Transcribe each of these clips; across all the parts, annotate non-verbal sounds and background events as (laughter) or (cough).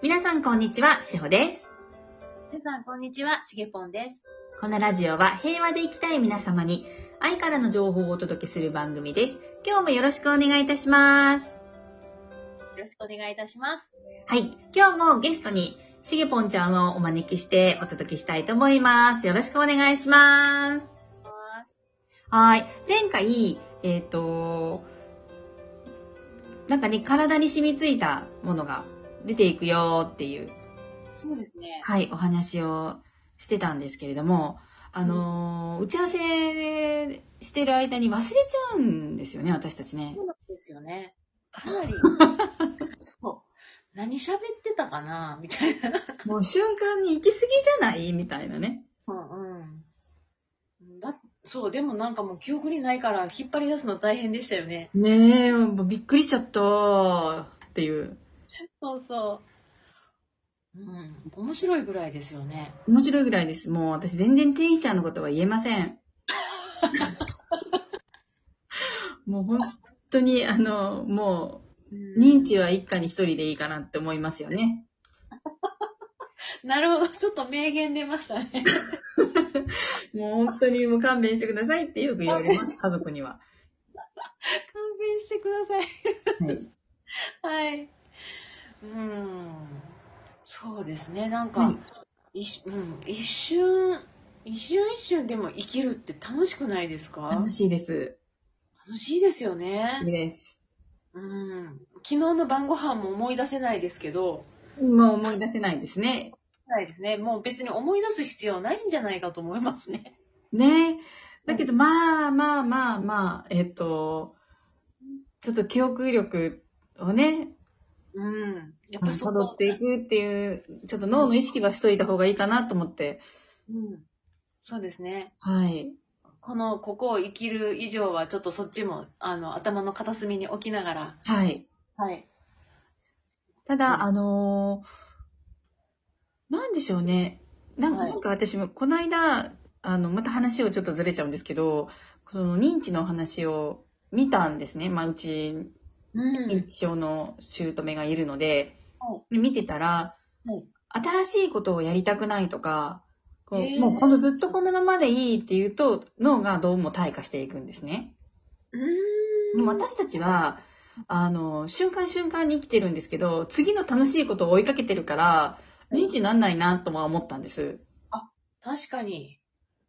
皆さんこんにちは、しほです。皆さん、こんにちは。しげぽんです。このラジオは平和で生きたい皆様に愛からの情報をお届けする番組です。今日もよろしくお願いいたします。よろしくお願いいたします。はい。今日もゲストにしげぽんちゃんをお招きしてお届けしたいと思います。よろしくお願いします。はい。前回、えっ、と、なんかね、体に染みついたものが出ていくよっていう、そうですね。はい、お話をしてたんですけれども、あのー打ち合わせしてる間に忘れちゃうんですよね、私たちねそ。うなんですよね。(laughs) かなり、そう。何喋ってたかなみたいな。もう瞬間に行き過ぎじゃない？みたいなね。うんうん。だそう、でもなんかもう記憶にないから引っ張り出すの大変でしたよね。ねえ、もうびっくりしちゃったっていう。(laughs) そうそう。うん。面白いぐらいですよね。面白いぐらいです。もう私全然天使ちゃんのことは言えません。(laughs) もう本当に、あの、もう、認知は一家に一人でいいかなって思いますよね。(laughs) なるほど。ちょっと名言出ましたね。もう本当にもう勘弁してくださいってよく言われます、家族には。勘弁してください。はい。はい。うん。そうですね。なんか、はい一うん、一瞬、一瞬一瞬でも生きるって楽しくないですか？楽しいです。楽しいですよね。です。うん。昨日の晩ご飯も思い出せないですけど、もう思い出せないですね。ないですね。もう別に思い出す必要ないんじゃないかと思いますね。ねだけど、まあまあまあまあ、えっと、ちょっと記憶力をね、うん。やっぱそこ辿っていくっていう、ちょっと脳の意識はしといた方がいいかなと思って。うん。そうですね。はい。この、ここを生きる以上は、ちょっとそっちも、あの、頭の片隅に置きながら、はい。はい。ただ、うんあのーなんでしょうね。なんか私も、この間、あの、また話をちょっとずれちゃうんですけど、その認知の話を見たんですね。まあ、うち、うん。認知症の姑がいるので、は見てたら、はい新しいことをやりたくないとか、こうもうこのずっとこのままでいいっていうと、脳がどうも退化していくんですね。うでん。も私たちは、あの、瞬間瞬間に生きてるんですけど、次の楽しいことを追いかけてるから、認知になんないなとは思ったんです。確かに。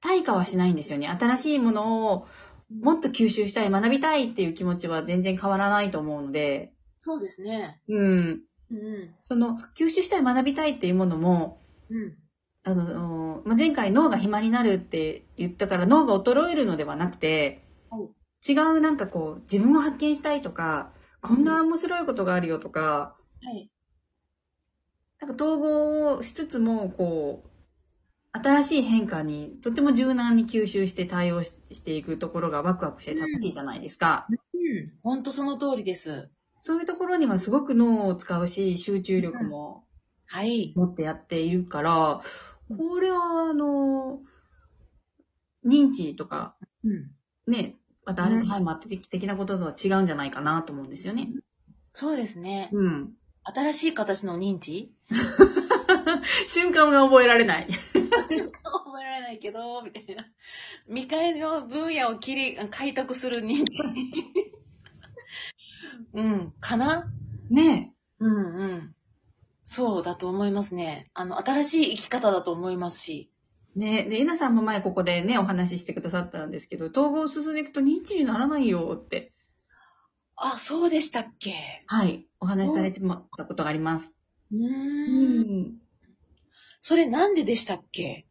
退化はしないんですよね。新しいものをもっと吸収したい、学びたいっていう気持ちは全然変わらないと思うので、そうですね。うん。うん。その、吸収したい、学びたいっていうものも、うん。あの、まあ、前回脳が暇になるって言ったから脳が衰えるのではなくて、はい違うなんかこう、自分を発見したいとか、こんな面白いことがあるよとか、はい。なんか統合をしつつも、こう、新しい変化にとても柔軟に吸収して対応ししていくところがワクワクして楽しいじゃないですか。うん。本当その通りです。そういうところにはすごく脳を使うし、集中力もはい。持ってやっているから、これはあの、認知とか、うん。ね、またアルツハイマー的的なこととは違うんじゃないかなと思うんですよね。そうですね。うん。新しい形の認知？(laughs) 瞬間が覚えられない。瞬間は覚えられないけど、みたいな。未開の分野を切り、開拓する認知。(laughs) うん。かな？ねうんうん。そうだと思いますね。あの、新しい生き方だと思いますし。ねで、えなさんも前ここでね、お話ししてくださったんですけど、統合を進んでいくと認知にならないよって、あ、そうでしたっけ？はい、お話しされてもらったことがあります。うん。それなんででしたっけ？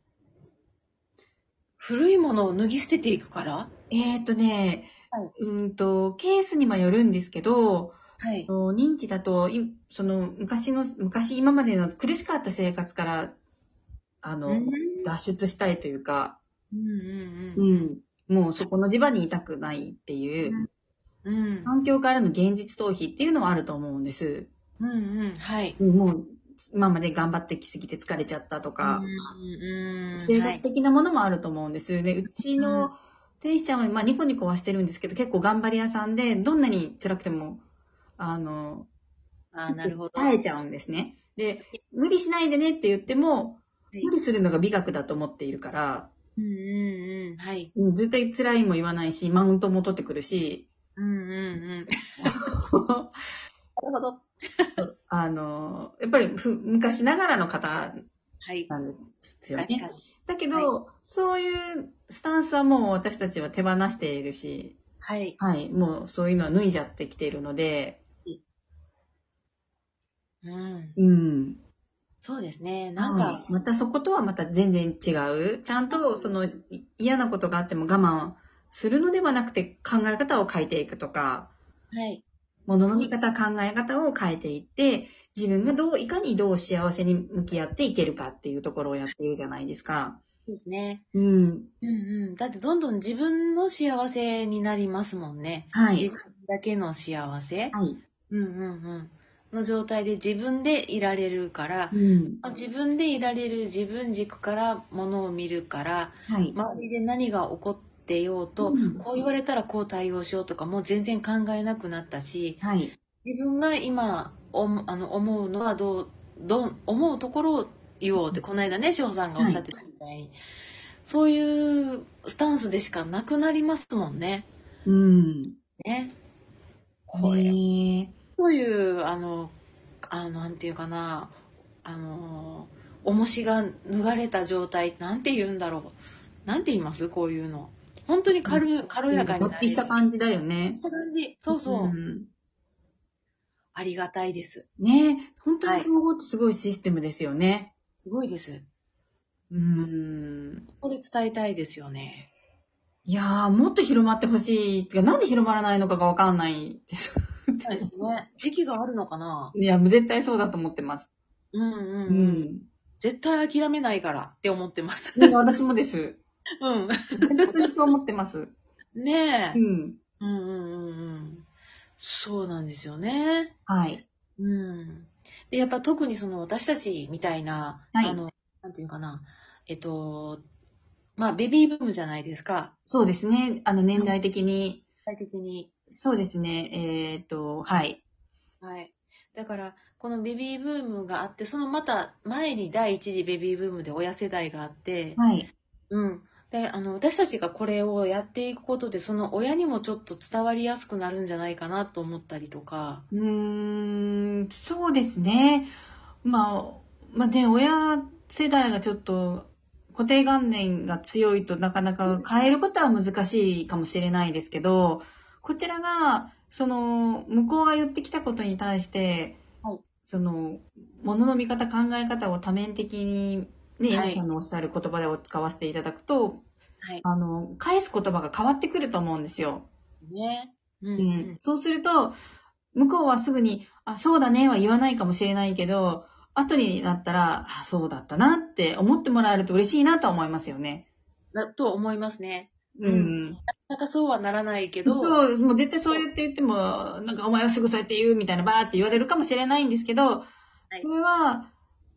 古いものを脱ぎ捨てていくから？えーっとね、はいうんと、ケースにもよるんですけど、はい。認知だと、いその昔の、昔今までの苦しかった生活から、あの、うん脱出したいというか、うんうんうん、もうそこの地場にいたくないっていう、うん。うん。環境からの現実逃避っていうのはあると思うんです。うんうん。はい。もう、今まで頑張ってきすぎて疲れちゃったとか。生活はい。的なものもあると思うんです。で、うちの天使ちゃんは、まあ、ニコニコはしてるんですけど、結構頑張り屋さんで、どんなに辛くても、あの、あ、なるほど。耐えちゃうんですね。で、無理しないでねって言っても、はい無理するのが美学だと思っているから、うんうんうん。はい。うん絶対辛いも言わないし、マウントも取ってくるし、うんうんうん。(laughs) (laughs) なるほど。(laughs) あの、やっぱりふ昔ながらの方はい。なんですよね。確かに。だけど、そういうスタンスはもう私たちは手放しているし、はい。はい、もうそういうのは脱いじゃってきているので、うん。うん。そうですね。なんはか、いまたそことはまた全然違う。ちゃんと、その、い嫌なことがあっても我慢するのではなくて考え方を変えていくとか、はい。物の見方、考え方を変えていって、自分がどう、いかにどう幸せに向き合っていけるかっていうところをやっているじゃないですか。ですね。うん。うんうん。だってどんどん自分の幸せになりますもんね。はい。自分だけの幸せ。はい。うんうんうん。の状態で自分でいられるからう、ん。まあ自分でいられる自分軸からものを見るから、はい。周りで何が起こってようと、うんこう言われたらこう対応しようとかもう全然考えなくなったし、はい。自分が今あの思うのはどう、どう、思うところを言おうって、この間ね、志保さんがおっしゃってたみたいに、そういうスタンスでしかなくなりますもんね。うん。ね。これ、ねそういう、あの、あの、なんていうかな、あの、重しが脱がれた状態、なんて言うんだろう。なんて言います？こういうの。本当に軽,、軽やかになれる。した感じだよね。した感じ。そうそう。んありがたいです。ね本当に統合ってすごいシステムですよね。すごいです。うん。これ伝えたいですよね。いやー、もっと広まってほしい。てか、なんで広まらないのかがわかんないです。そうですね。時期があるのかないや、絶対そうだと思ってます。ううんうんうん。絶対諦めないからって思ってます。ね私もです。うん。本当にそう思ってます。ねえ。うん。うんうんうんうん。そうなんですよね。はい。うん。で、やっぱ特にその私たちみたいな、はいあの、なんていうのかな、えっと、まあ、ベビーブームじゃないですか。そうですね。あの、年代的に。具体的に。そうですね。えっ、と、はい。はい。だから、このベビーブームがあって、そのまた前に第一次ベビーブームで親世代があって、はい。うん。で、あの、私たちがこれをやっていくことで、その親にもちょっと伝わりやすくなるんじゃないかなと思ったりとか。うーん、そうですね。まあ、まあね、親世代がちょっと固定観念が強いとなかなか変えることは難しいかもしれないですけど、こちらが、その、向こうが言ってきたことに対して、はいその、物の見方、考え方を多面的に、ね、はさんのおっしゃる言葉で使わせていただくと、はい。あの、返す言葉が変わってくると思うんですよ。ね。うん、ううんん、そうすると、向こうはすぐに、あ、そうだねは言わないかもしれないけど、後になったら、あ、そうだったなって思ってもらえると嬉しいなとは思いますよね。だと思いますね。ううんん。なんかそうはならないけど、そう、もう絶対そう言って言っても、なんかお前はすぐそうやって言うみたいなバーって言われるかもしれないんですけど、いそれは、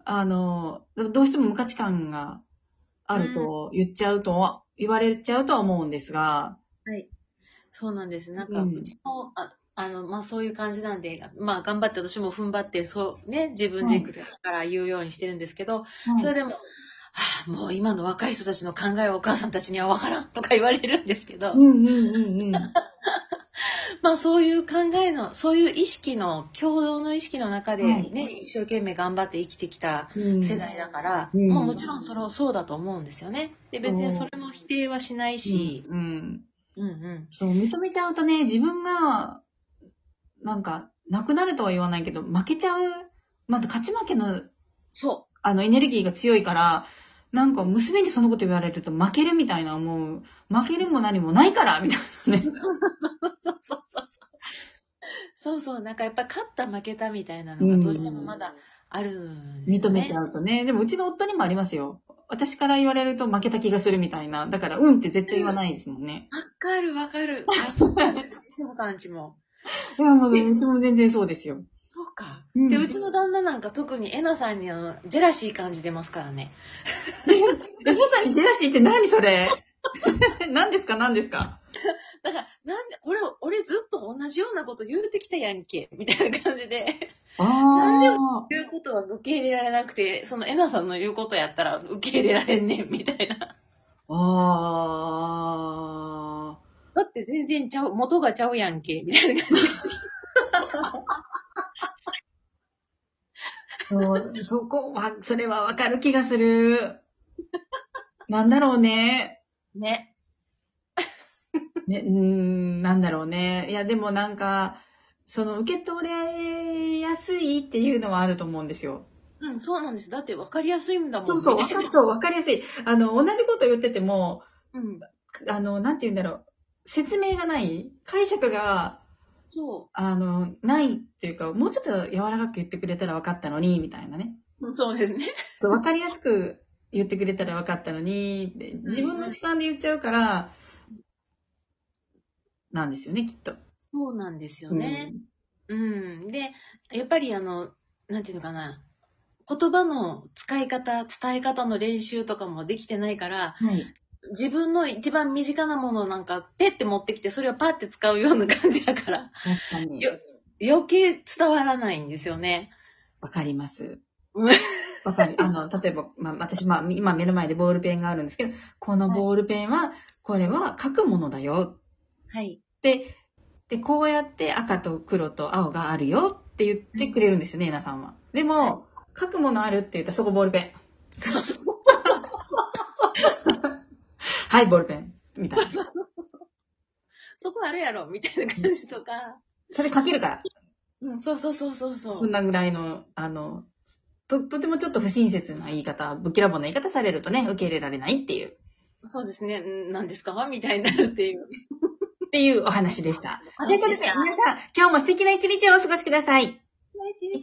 あの、どうしても無価値観があると言っちゃうとは、言われちゃうとは思うんですが、そうなんです。なんか、ううんちも、ああの、まあ、そういう感じなんで、まあ、頑張って私も踏ん張って、そう、ね、自分軸から言うようにしてるんですけど、それでも、はあ、もう今の若い人たちの考えはお母さんたちには分からんとか言われるんですけど、うんうんうんうん。まあそういう考えの、そういう意識の、共同の意識の中ではい。ね、一生懸命頑張って生きてきたうん。世代だから、うん。まあもちろんそれをそうだと思うんですよね。で、別にそれも否定はしないし、うん。うんうん。うん。そう、認めちゃうとね、自分が、なんか、なくなるとは言わないけど、負けちゃう、まだ勝ち負けの、そあの、エネルギーが強いから、なんか、娘にそのこと言われると負けるみたいな思う。負けるも何もないからみたいなねう。。そうそうそうそうそうそう。なんかやっぱ勝った負けたみたいなのがどうしてもまだあるんですよね。認めちゃうとね。でも、うちの夫にもありますよ。私から言われると負けた気がするみたいな。だから、うんって絶対言わないですもんね。わかるわかる。あ、(laughs) そうなんです。志保さんちも。いや、もう、うちも全然そうですよ。そうか。うんで、うちの旦那なんか特にえなさんにあの、ジェラシー感じてますからね。え、皆さんにジェラシーって何それ？(laughs) 何ですか？何ですか？だから、なんで、俺、俺ずっと同じようなこと言うてきたやんけ、みたいな感じで。あなん言うことは受け入れられなくて、そのエナさんの言うことやったら受け入れられんねん、みたいな。あだって全然ちゃう、元がちゃうやんけ、みたいな感じ。(laughs) そう、そこは、それはわかる気がする。(laughs) なんだろうね。ね。ね、うーん、なんだろうね。いや、でもなんか、その受け取れやすいっていうのはあると思うんですよ。うん、そうなんです。だって分かりやすいんだもん。そうそう、わみたいなかる、そう、わかりやすい。あの、同じこと言ってても、うん。あの、なんて言うんだろう。説明がない解釈が、そあの、ないっていうか、もうちょっと柔らかく言ってくれたら分かったのに、みたいなね。う。そうですね。そう、分かりやすく言ってくれたら分かったのに、で自分の主観で言っちゃうから、なんですよね、きっと。そうなんですよね。うん。で、やっぱりあの、なんていうのかな。言葉の使い方、伝え方の練習とかもできてないから、うん。はい。自分の一番身近なものをなんか、ペッて持ってきて、それをパッて使うような感じだから、余計伝わらないんですよね。わかりますうん。(laughs) わかる。あの、例えば、まあ、私、まあ、今目の前でボールペンがあるんですけど、このボールペンは、これは書くものだよ。はい。で、で、こうやって赤と黒と青があるよって言ってくれるんですよね、えなさんは。でも、書くものあるって言ったらそこボールペン。そうそう。はい、ボールペン。みたいな。(laughs) そこあるやろ、みたいな感じとか。それ書けるから。うん、そうそうそうそうそう。そんなぐらいの、あの、と、とてもちょっと不親切な言い方、ぶっきらぼうな言い方されるとね、受け入れられないっていう、そうですね。ん何ですか？みたいになるっていう。っていうお話でした。おということで、皆さん、今日も素敵な一日をお過ごしください。一日